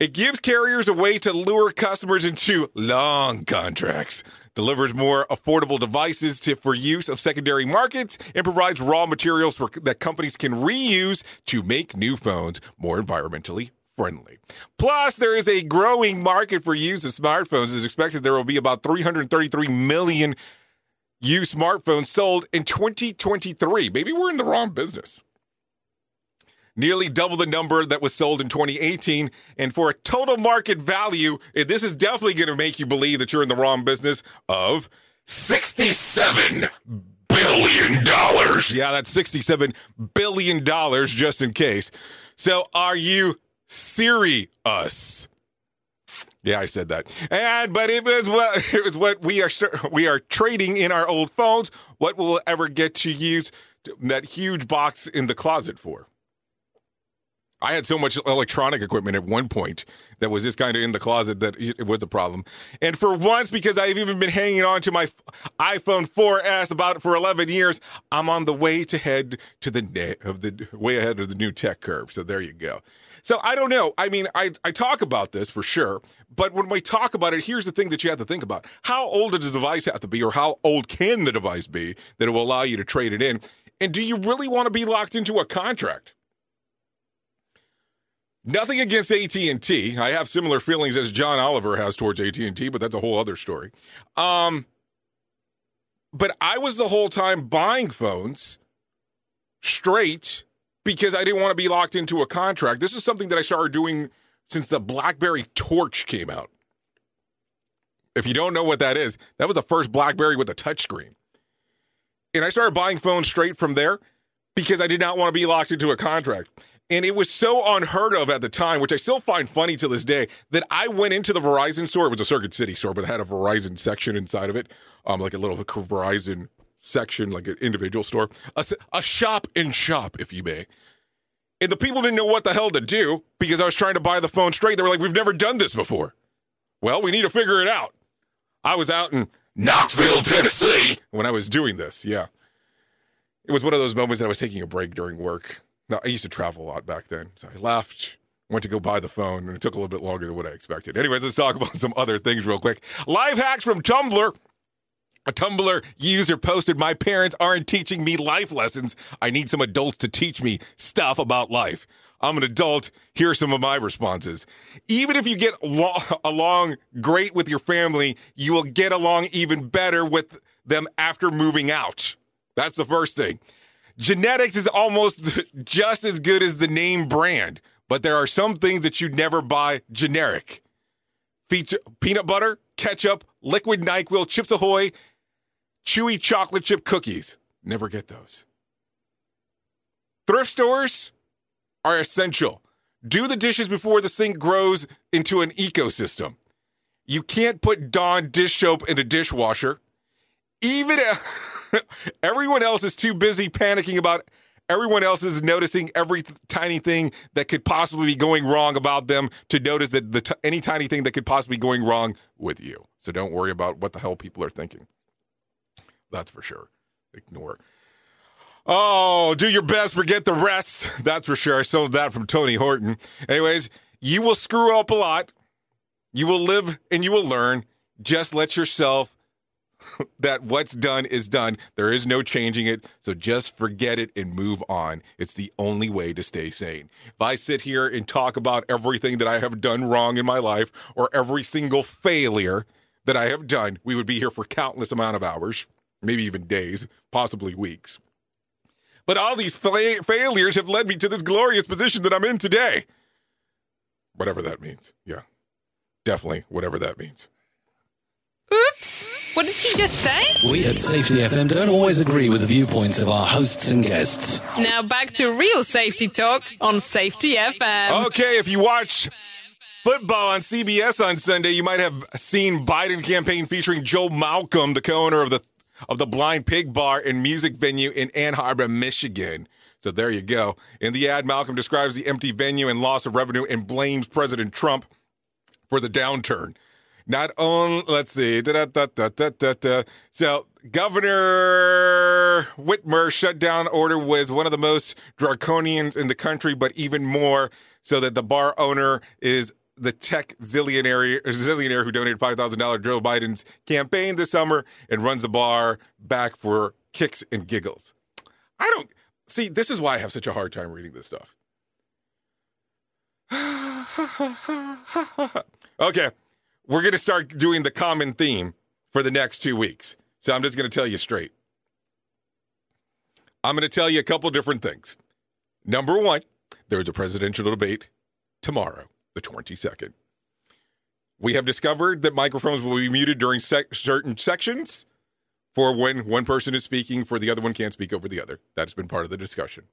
It gives carriers a way to lure customers into long contracts, delivers more affordable devices to, for use of secondary markets, and provides raw materials for, that companies can reuse to make new phones more environmentally friendly. Plus, there is a growing market for use of smartphones. It's expected there will be about 333 million used smartphones sold in 2023. Maybe we're in the wrong business. Nearly double the number that was sold in 2018. And for a total market value, eh, this is definitely going to make you believe that you're in the wrong business, of $67 billion. Yeah, that's $67 billion just in case. So are you serious? Yeah, I said that. And but it was what it was what we are we are trading in our old phones. What will ever get to use that huge box in the closet for? I had so much electronic equipment at one point that was just kind of in the closet that it was a problem. And for once, because I've even been hanging on to my iPhone 4S about for 11 years, I'm on the way to head to the of the way ahead of the new tech curve. So there you go. So I don't know. I mean, I, I talk about this for sure, but when we talk about it, here's the thing that you have to think about. How old does the device have to be, or how old can the device be that it will allow you to trade it in? And do you really want to be locked into a contract? Nothing against AT&T. I have similar feelings as John Oliver has towards AT&T, but that's a whole other story. Um, but I was the whole time buying phones straight because I didn't want to be locked into a contract. This is something that I started doing since the BlackBerry Torch came out. If you don't know what that is, that was the first BlackBerry with a touchscreen. And I started buying phones straight from there because I did not want to be locked into a contract. And it was so unheard of at the time, which I still find funny to this day, that I went into the Verizon store. It was a Circuit City store, but it had a Verizon section inside of it, um, like a little Verizon section, like an individual store, a shop in shop, if you may. And the people didn't know what the hell to do because I was trying to buy the phone straight. They were like, "We've never done this before." Well, we need to figure it out. I was out in Knoxville, Tennessee, when I was doing this. Yeah. It was one of those moments that I was taking a break during work. Now, I used to travel a lot back then. So I left, went to go buy the phone, and it took a little bit longer than what I expected. Anyways, let's talk about some other things real quick. Live hacks from Tumblr. A Tumblr user posted, My parents aren't teaching me life lessons. I need some adults to teach me stuff about life. I'm an adult. Here are some of my responses. Even if you get lo- along great with your family, you will get along even better with them after moving out. That's the first thing. Genetics is almost just as good as the name brand, but there are some things that you'd never buy generic. Feature, peanut butter, ketchup, liquid NyQuil, Chips Ahoy, chewy chocolate chip cookies. Never get those. Thrift stores are essential. Do the dishes before the sink grows into an ecosystem. You can't put Dawn dish soap in a dishwasher. Even everyone else is too busy panicking about everyone else is noticing every tiny thing that could possibly be going wrong about them to notice that the t- any tiny thing that could possibly be going wrong with you. So don't worry about what the hell people are thinking. That's for sure. Ignore. Oh, do your best, forget the rest. That's for sure. I saw that from Tony Horton. Anyways, you will screw up a lot. You will live and you will learn. Just let yourself that what's done is done. There is no changing it. So just forget it and move on. It's the only way to stay sane. If I sit here and talk about everything that I have done wrong in my life or every single failure that I have done, we would be here for countless amount of hours, maybe even days, possibly weeks. But all these fa- failures have led me to this glorious position that I'm in today. Whatever that means. Yeah. Definitely whatever that means. Oops. What did he just say? We at Safety FM don't always agree with the viewpoints of our hosts and guests. Now back to real safety talk on Safety FM. Okay, if you watch football on CBS on Sunday, you might have seen Biden campaign featuring Joe Malcolm, the co-owner of the of the Blind Pig Bar and Music Venue in Ann Arbor, Michigan. So there you go. In the ad, Malcolm describes the empty venue and loss of revenue and blames President Trump for the downturn. Not only, let's see, da, da, da, so Governor Whitmer shutdown order was one of the most draconians in the country, but even more so that the bar owner is the tech zillionaire, zillionaire who donated $5,000 to Joe Biden's campaign this summer and runs a bar back for kicks and giggles. I don't see, this is why I have such a hard time reading this stuff. okay, we're going to start doing the common theme for the next two weeks. So I'm just going to tell you straight. I'm going to tell you a couple different things. Number one, there's a presidential debate tomorrow, the 22nd. We have discovered that microphones will be muted during sec- certain sections for when one person is speaking, for the other one can't speak over the other. That's been part of the discussion.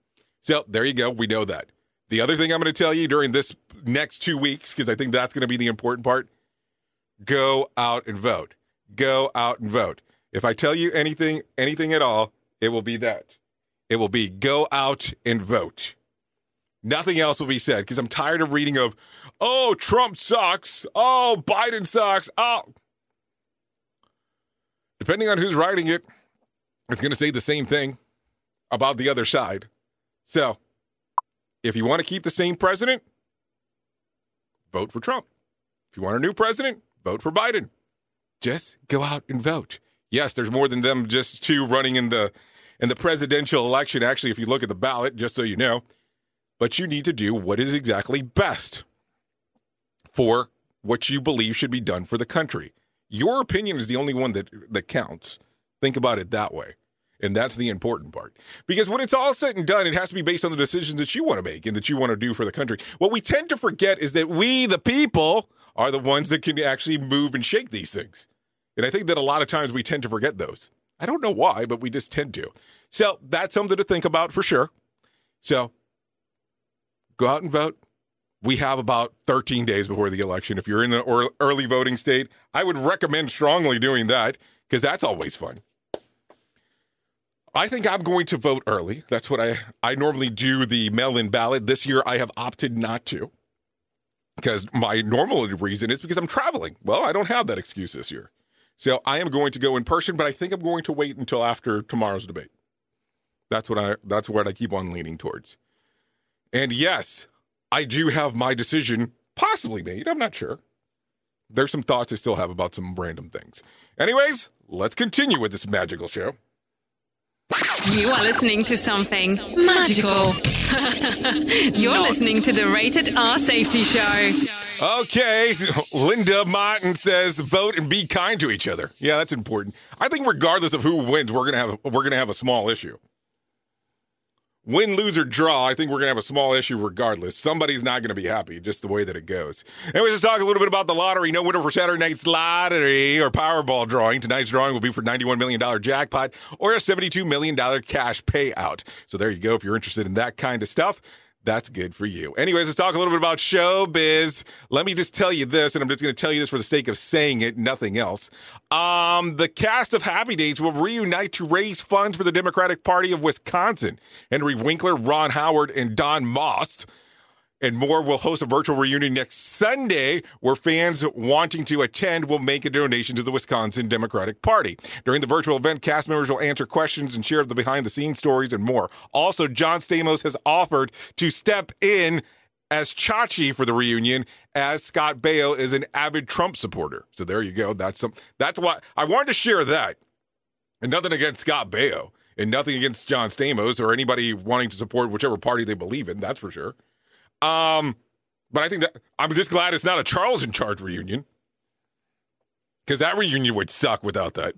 So there you go. We know that. The other thing I'm going to tell you during this next two weeks, because I think that's going to be the important part go out and vote. Go out and vote. If I tell you anything, anything at all, it will be that. It will be go out and vote. Nothing else will be said because I'm tired of reading of, oh, Trump sucks. Oh, Biden sucks. Oh. Depending on who's writing it, it's going to say the same thing about the other side. So, if you want to keep the same president, vote for Trump. If you want a new president, vote for Biden. Just go out and vote. Yes, there's more than them just two running in the in the presidential election. Actually, if you look at the ballot, just so you know, but you need to do what is exactly best for what you believe should be done for the country. Your opinion is the only one that that counts. Think about it that way. And that's the important part. Because when it's all said and done, it has to be based on the decisions that you want to make and that you want to do for the country. What we tend to forget is that we, the people, are the ones that can actually move and shake these things. And I think that a lot of times we tend to forget those. I don't know why, but we just tend to. So that's something to think about for sure. So go out and vote. We have about 13 days before the election. If you're in the early voting state, I would recommend strongly doing that because that's always fun. I think I'm going to vote early. That's what I I normally do the mail-in ballot. This year I have opted not to. Because my normal reason is because I'm traveling. Well, I don't have that excuse this year. So I am going to go in person, but I think I'm going to wait until after tomorrow's debate. That's what I that's what I keep on leaning towards. And yes, I do have my decision possibly made. I'm not sure. There's some thoughts I still have about some random things. Anyways, let's continue with this magical show. You are listening to something magical. You're listening to the Rated R Safety Show. Okay, Linda Martin says vote and be kind to each other. Yeah, that's important. I think regardless of who wins, we're gonna have we're gonna have a small issue. Win, lose, or draw, I think we're gonna have a small issue regardless. Somebody's not gonna be happy, just the way that it goes. Anyways, let's talk a little bit about the lottery. No winner for Saturday night's lottery or Powerball drawing. Tonight's drawing will be for $91 million jackpot or a $72 million cash payout. So there you go. If you're interested in that kind of stuff, that's good for you. Anyways, let's talk a little bit about showbiz. Let me just tell you this, and I'm just going to tell you this for the sake of saying it, nothing else. Um, the cast of Happy Days will reunite to raise funds for the Democratic Party of Wisconsin. Henry Winkler, Ron Howard, and Don Most and more will host a virtual reunion next Sunday where fans wanting to attend will make a donation to the Wisconsin Democratic Party. During the virtual event, cast members will answer questions and share the behind the scenes stories and more. Also, John Stamos has offered to step in as Chachi for the reunion as Scott Baio is an avid Trump supporter. So there you go. That's some that's why I wanted to share that. And nothing against Scott Baio and nothing against John Stamos or anybody wanting to support whichever party they believe in, that's for sure. Um, but I think that I'm just glad it's not a Charles in charge reunion because that reunion would suck without that.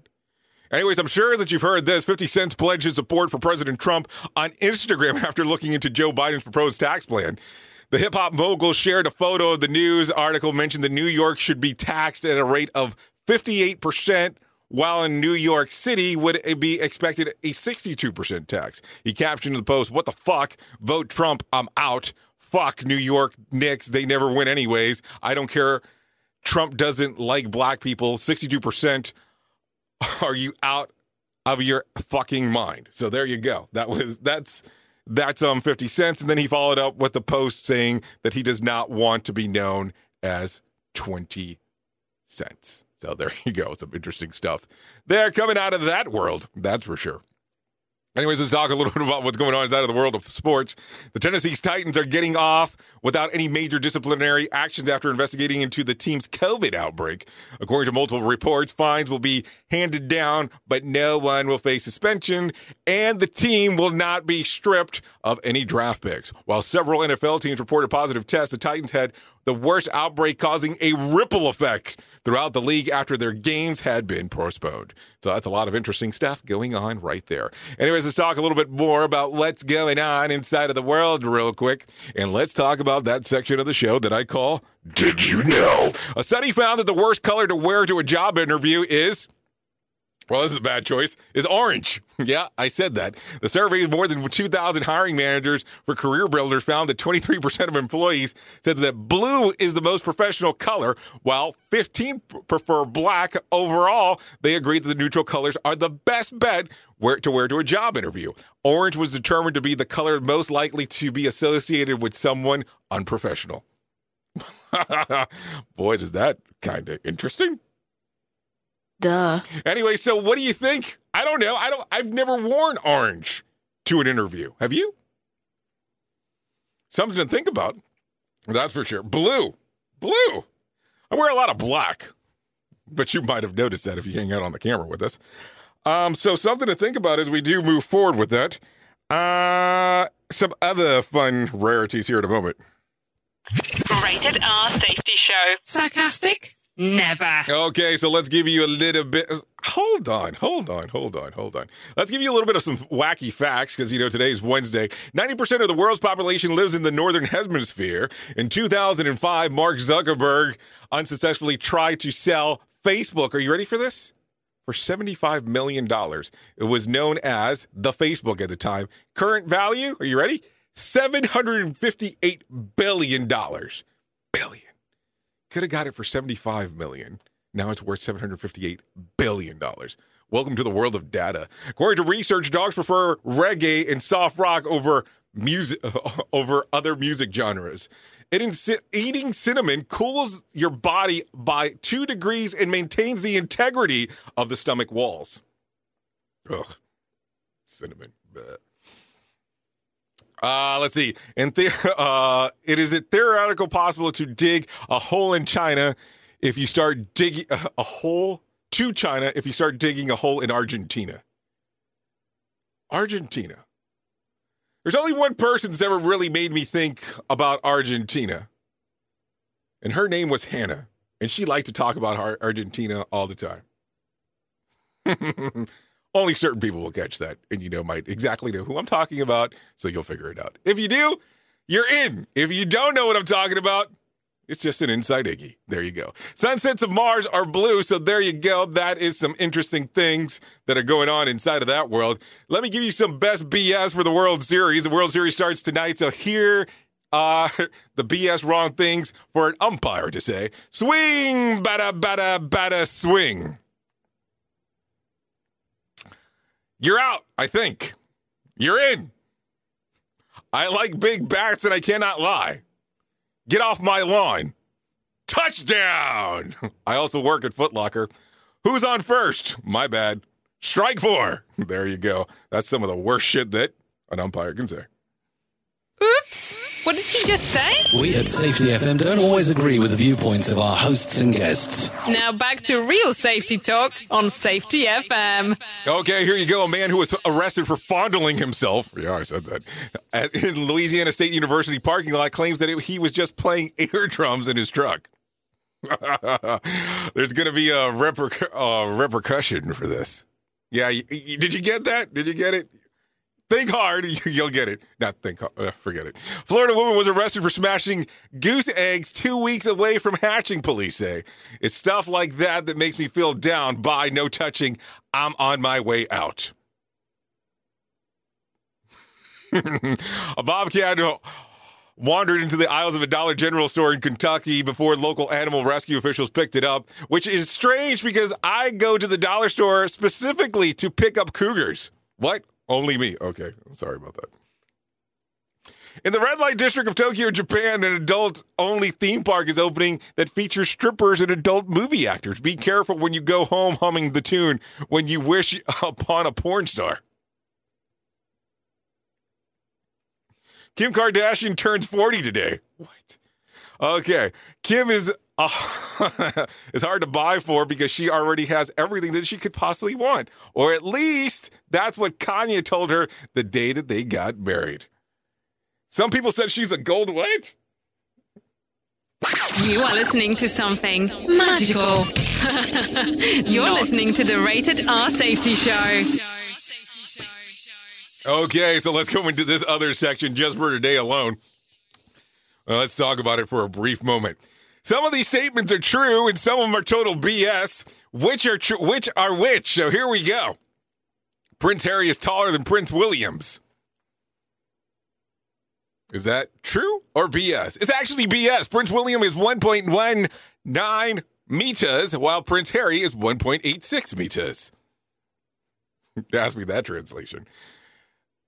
Anyways, I'm sure that you've heard this. 50 Cent's pledged his support for President Trump on Instagram after looking into Joe Biden's proposed tax plan. The hip hop mogul shared a photo of the news article mentioned that New York should be taxed at a rate of 58%, while in New York City would be expected a 62% tax. He captioned the post, What the fuck? Vote Trump, I'm out fuck New York Knicks. They never win anyways. I don't care. Trump doesn't like black people. 62%. Are you out of your fucking mind? So there you go. That was that's that's um 50 cents and then he followed up with the post saying that he does not want to be known as 20 cents. So there you go. Some interesting stuff. They're coming out of that world. That's for sure. Anyways, let's talk a little bit about what's going on inside of the world of sports. The Tennessee Titans are getting off without any major disciplinary actions after investigating into the team's COVID outbreak. According to multiple reports, fines will be handed down, but no one will face suspension, and the team will not be stripped of any draft picks. While several NFL teams reported positive tests, the Titans had the worst outbreak causing a ripple effect throughout the league after their games had been postponed. So that's a lot of interesting stuff going on right there. Anyways, let's talk a little bit more about what's going on inside of the world real quick. And let's talk about that section of the show that I call Did You Know? A study found that the worst color to wear to a job interview is well, this is a bad choice, is orange. yeah, I said that. The survey of more than 2,000 hiring managers for career builders found that 23% of employees said that blue is the most professional color, while 15 prefer black. Overall, they agreed that the neutral colors are the best bet where, to wear to a job interview. Orange was determined to be the color most likely to be associated with someone unprofessional. Boy, is that kind of interesting. Duh. Anyway, so what do you think? I don't know. I don't I've never worn orange to an interview. Have you? Something to think about. That's for sure. Blue. Blue. I wear a lot of black. But you might have noticed that if you hang out on the camera with us. Um, so something to think about as we do move forward with that. Uh some other fun rarities here in a moment. Rated R Safety Show. Sarcastic? Never. Okay, so let's give you a little bit. Hold on, hold on, hold on, hold on. Let's give you a little bit of some wacky facts because, you know, today's Wednesday. 90% of the world's population lives in the northern hemisphere. In 2005, Mark Zuckerberg unsuccessfully tried to sell Facebook. Are you ready for this? for $75 million. It was known as the Facebook at the time. Current value, are you ready? $758 billion. Billion. Could have got it for 75 million. Now it's worth 758 billion dollars. Welcome to the world of data. According to research, dogs prefer reggae and soft rock over music over other music genres. Eating, ci- eating cinnamon cools your body by two degrees and maintains the integrity of the stomach walls. Ugh, cinnamon. Uh, let's see. And the- uh, it is it theoretical possible to dig a hole in China if you start digging a hole to China if you start digging a hole in Argentina. Argentina. There's only one person that's ever really made me think about Argentina. And her name was Hannah. And she liked to talk about Argentina all the time. only certain people will catch that. And you know, might exactly know who I'm talking about. So you'll figure it out. If you do, you're in. If you don't know what I'm talking about, it's just an inside Iggy. There you go. Sunsets of Mars are blue, so there you go. That is some interesting things that are going on inside of that world. Let me give you some best BS for the World Series. The World Series starts tonight, so here the BS wrong things for an umpire to say. Swing, bada, bada, bada, swing. You're out, I think. You're in. I like big bats and I cannot lie. Get off my lawn. Touchdown. I also work at Foot Locker. Who's on first? My bad. Strike four. There you go. That's some of the worst shit that an umpire can say. Oops! What did he just say? We at Safety FM don't always agree with the viewpoints of our hosts and guests. Now back to real safety talk on Safety FM. Okay, here you go. A man who was arrested for fondling himself. Yeah, I said that. At, in Louisiana State University parking lot claims that it, he was just playing air drums in his truck. There's going to be a reper- uh, repercussion for this. Yeah, y- y- did you get that? Did you get it? Think hard, you'll get it. Not think hard, uh, forget it. Florida woman was arrested for smashing goose eggs two weeks away from hatching, police say. It's stuff like that that makes me feel down. By no touching. I'm on my way out. a bobcat wandered into the aisles of a Dollar General store in Kentucky before local animal rescue officials picked it up, which is strange because I go to the dollar store specifically to pick up cougars. What? Only me. Okay. Sorry about that. In the red light district of Tokyo, Japan, an adult only theme park is opening that features strippers and adult movie actors. Be careful when you go home humming the tune when you wish upon a porn star. Kim Kardashian turns 40 today. What? Okay. Kim is uh, is hard to buy for because she already has everything that she could possibly want. Or at least that's what Kanye told her the day that they got married. Some people said she's a gold what? You are listening to something magical. You're listening to the Rated R Safety Show. Okay, so let's go into this other section just for today alone. Well, let's talk about it for a brief moment. Some of these statements are true, and some of them are total BS. Which are tr- which are which? So here we go. Prince Harry is taller than Prince Williams. Is that true or BS? It's actually BS. Prince William is 1.19 meters, while Prince Harry is 1.86 meters. Ask me that translation.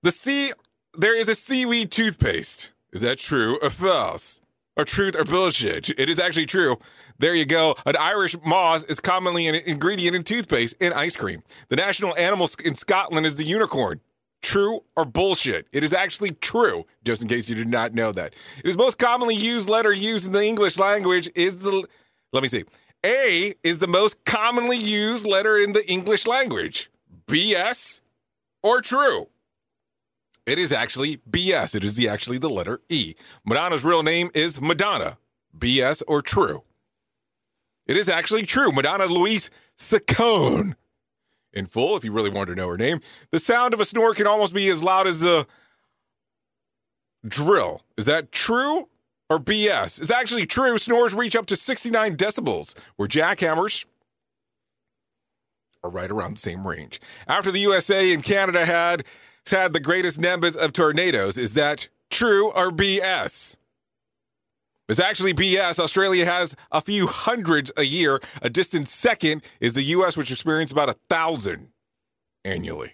The sea, there is a seaweed toothpaste. Is that true or false? Or truth or bullshit? It is actually true. There you go. An Irish moss is commonly an ingredient in toothpaste and ice cream. The national animal in Scotland is the unicorn. True or bullshit? It is actually true, just in case you did not know that. It is most commonly used letter used in the English language is the, let me see. A is the most commonly used letter in the English language. BS or true? It is actually BS. It is the, actually the letter E. Madonna's real name is Madonna. BS or true? It is actually true. Madonna Louise Ciccone. In full, if you really want to know her name, the sound of a snore can almost be as loud as a drill. Is that true or BS? It's actually true. Snores reach up to 69 decibels, where jackhammers are right around the same range. After the USA and Canada had had the greatest numbers of tornadoes, is that true or BS? It's actually BS. Australia has a few hundreds a year. A distant second is the U.S., which experiences about a thousand annually.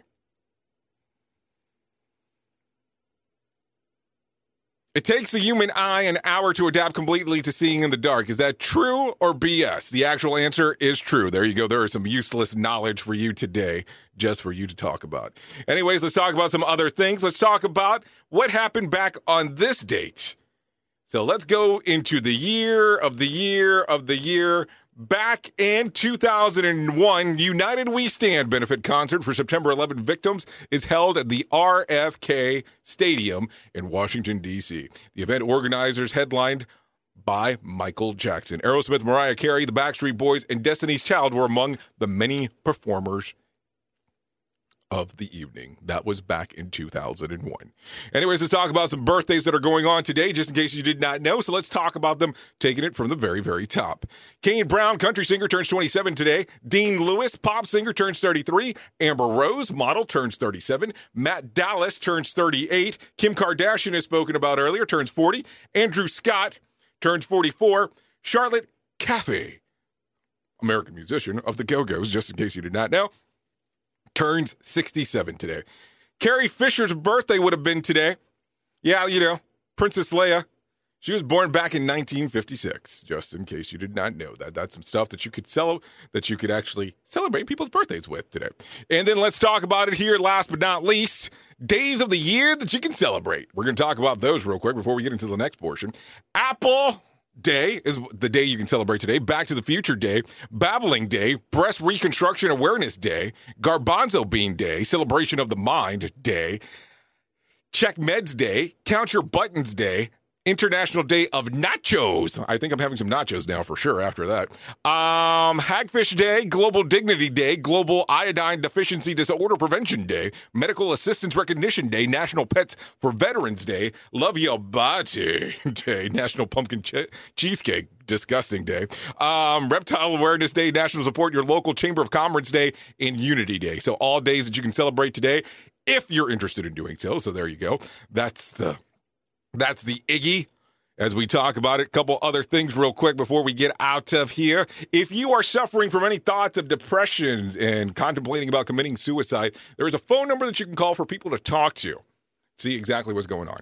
It takes a human eye an hour to adapt completely to seeing in the dark. Is that true or BS? The actual answer is true. There you go. There is some useless knowledge for you today, just for you to talk about. Anyways, let's talk about some other things. Let's talk about what happened back on this date. So let's go into the year of the year of the year. Back in 2001, United We Stand benefit concert for September 11 victims is held at the RFK Stadium in Washington, D.C. The event organizers headlined by Michael Jackson. Aerosmith, Mariah Carey, the Backstreet Boys, and Destiny's Child were among the many performers of the evening. That was back in 2001. Anyways, let's talk about some birthdays that are going on today, just in case you did not know. So let's talk about them, taking it from the very, very top. Kane Brown, country singer, turns 27 today. Dean Lewis, pop singer, turns 33. Amber Rose, model, turns 37. Matt Dallas turns 38. Kim Kardashian, as spoken about earlier, turns 40. Andrew Scott turns 44. Charlotte Caffey, American musician of the Go Go's, just in case you did not know, turns 67 today. Carrie Fisher's birthday would have been today. Yeah, you know, Princess Leia. She was born back in 1956, just in case you did not know that. That's some stuff that you could sell that you could actually celebrate people's birthdays with today. And then let's talk about it here last but not least, days of the year that you can celebrate. We're going to talk about those real quick before we get into the next portion. Apple Day is the day you can celebrate today. Back to the Future Day, Babbling Day, Breast Reconstruction Awareness Day, Garbanzo Bean Day, Celebration of the Mind Day, Check Meds Day, Count Your Buttons Day, International Day of Nachos. I think I'm having some nachos now for sure after that. Um, Hagfish Day, Global Dignity Day, Global Iodine Deficiency Disorder Prevention Day, Medical Assistance Recognition Day, National Pets for Veterans Day, Love Your Body Day, National Pumpkin che- Cheesecake Disgusting Day, um, Reptile Awareness Day, National Support Your Local Chamber of Commerce Day, and Unity Day. So all days that you can celebrate today if you're interested in doing so. So there you go. That's the that's the Iggy. As we talk about it, a couple other things real quick before we get out of here. If you are suffering from any thoughts of depression and contemplating about committing suicide, there is a phone number that you can call for people to talk to. See exactly what's going on.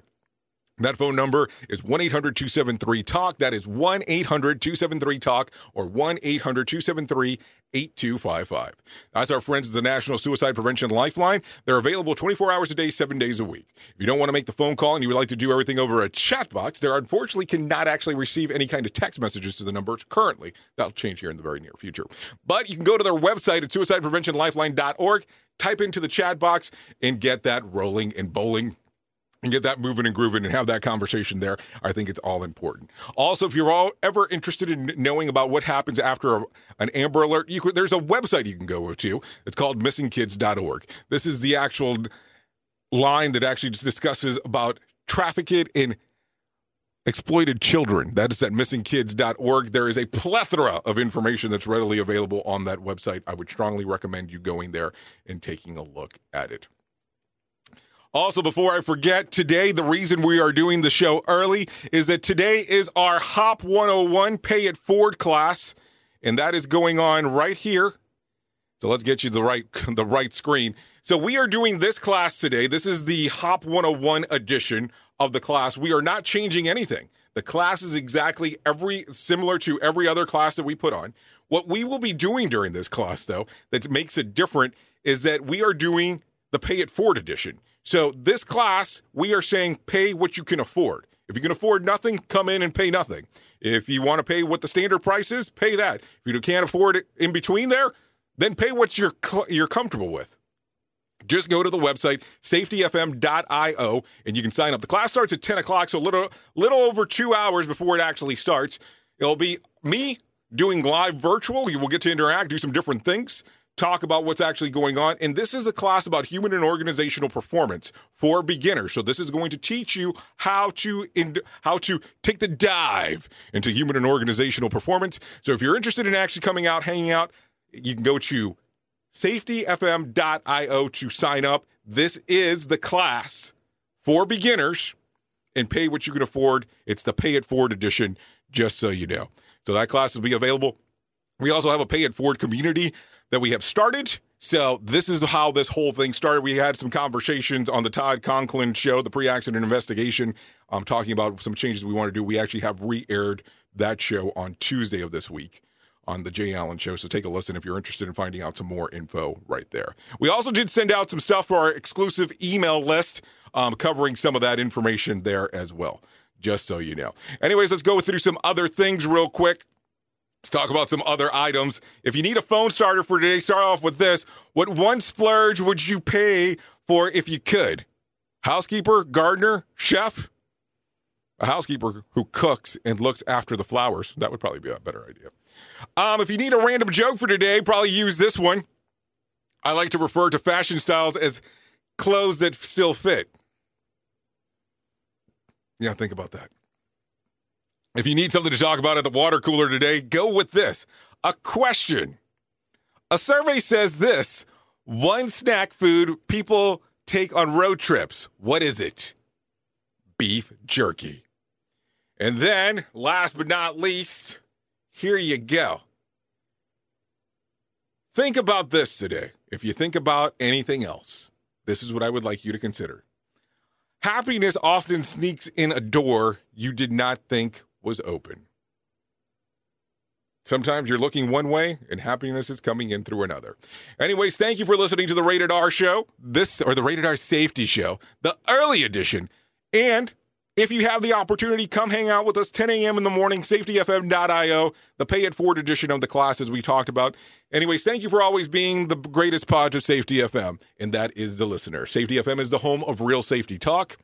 That phone number is 1 800 273 TALK. That is 1 800 273 TALK or 1 800 273 8255. That's our friends at the National Suicide Prevention Lifeline. They're available 24 hours a day, seven days a week. If you don't want to make the phone call and you would like to do everything over a chat box, there unfortunately cannot actually receive any kind of text messages to the numbers currently. That'll change here in the very near future. But you can go to their website at suicidepreventionlifeline.org, type into the chat box, and get that rolling and bowling and get that moving and grooving and have that conversation there. I think it's all important. Also, if you're all ever interested in knowing about what happens after a, an Amber Alert, there's a website you can go to. It's called missingkids.org. This is the actual line that actually discusses about trafficked and exploited children. That is at missingkids.org. There is a plethora of information that's readily available on that website. I would strongly recommend you going there and taking a look at it. Also, before I forget, today, the reason we are doing the show early is that today is our Hop 101 Pay It Forward class, and that is going on right here. So let's get you the right the right screen. So we are doing this class today. This is the Hop 101 edition of the class. We are not changing anything. The class is exactly every similar to every other class that we put on. What we will be doing during this class, though, that makes it different is that we are doing the Pay It Forward edition. So this class, we are saying pay what you can afford. If you can afford nothing, come in and pay nothing. If you want to pay what the standard price is, pay that. If you can't afford it in between there, then pay what you're you're comfortable with. Just go to the website safetyfm.io and you can sign up. The class starts at 10 o'clock, so a little little over two hours before it actually starts. It'll be me doing live virtual. You will get to interact, do some different things talk about what's actually going on. And this is a class about human and organizational performance for beginners. So this is going to teach you how to in, how to take the dive into human and organizational performance. So if you're interested in actually coming out, hanging out, you can go to safetyfm.io to sign up. This is the class for beginners and pay what you can afford. It's the pay it forward edition, just so you know. So that class will be available. We also have a pay it forward community that we have started. So this is how this whole thing started. We had some conversations on the Todd Conklin show, the pre-accident investigation, um, talking about some changes we want to do. We actually have re-aired that show on Tuesday of this week on the Jay Allen Show. So take a listen if you're interested in finding out some more info right there. We also did send out some stuff for our exclusive email list, um, covering some of that information there as well, just so you know. Anyways, let's go through some other things real quick. Let's talk about some other items. If you need a phone starter for today, start off with this. What one splurge would you pay for if you could? Housekeeper, gardener, chef? A housekeeper who cooks and looks after the flowers. That would probably be a better idea. Um, if you need a random joke for today, probably use this one. I like to refer to fashion styles as clothes that still fit. Yeah, think about that. If you need something to talk about at the water cooler today, go with this. A question. A survey says this one snack food people take on road trips. What is it? Beef jerky. And then, last but not least, here you go. Think about this today. If you think about anything else, this is what I would like you to consider. Happiness often sneaks in a door you did not think was open. Sometimes you're looking one way and happiness is coming in through another. Anyways, thank you for listening to the Rated R show, this or the Rated R Safety show, the early edition. And if you have the opportunity, come hang out with us 10 a.m. in the morning, safetyfm.io, the pay it forward edition of the classes we talked about. Anyways, thank you for always being the greatest pod of Safety FM, and that is the listener. Safety FM is the home of real safety talk.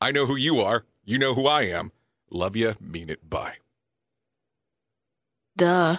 I know who you are. You know who I am. Love you. Mean it. Bye. Duh.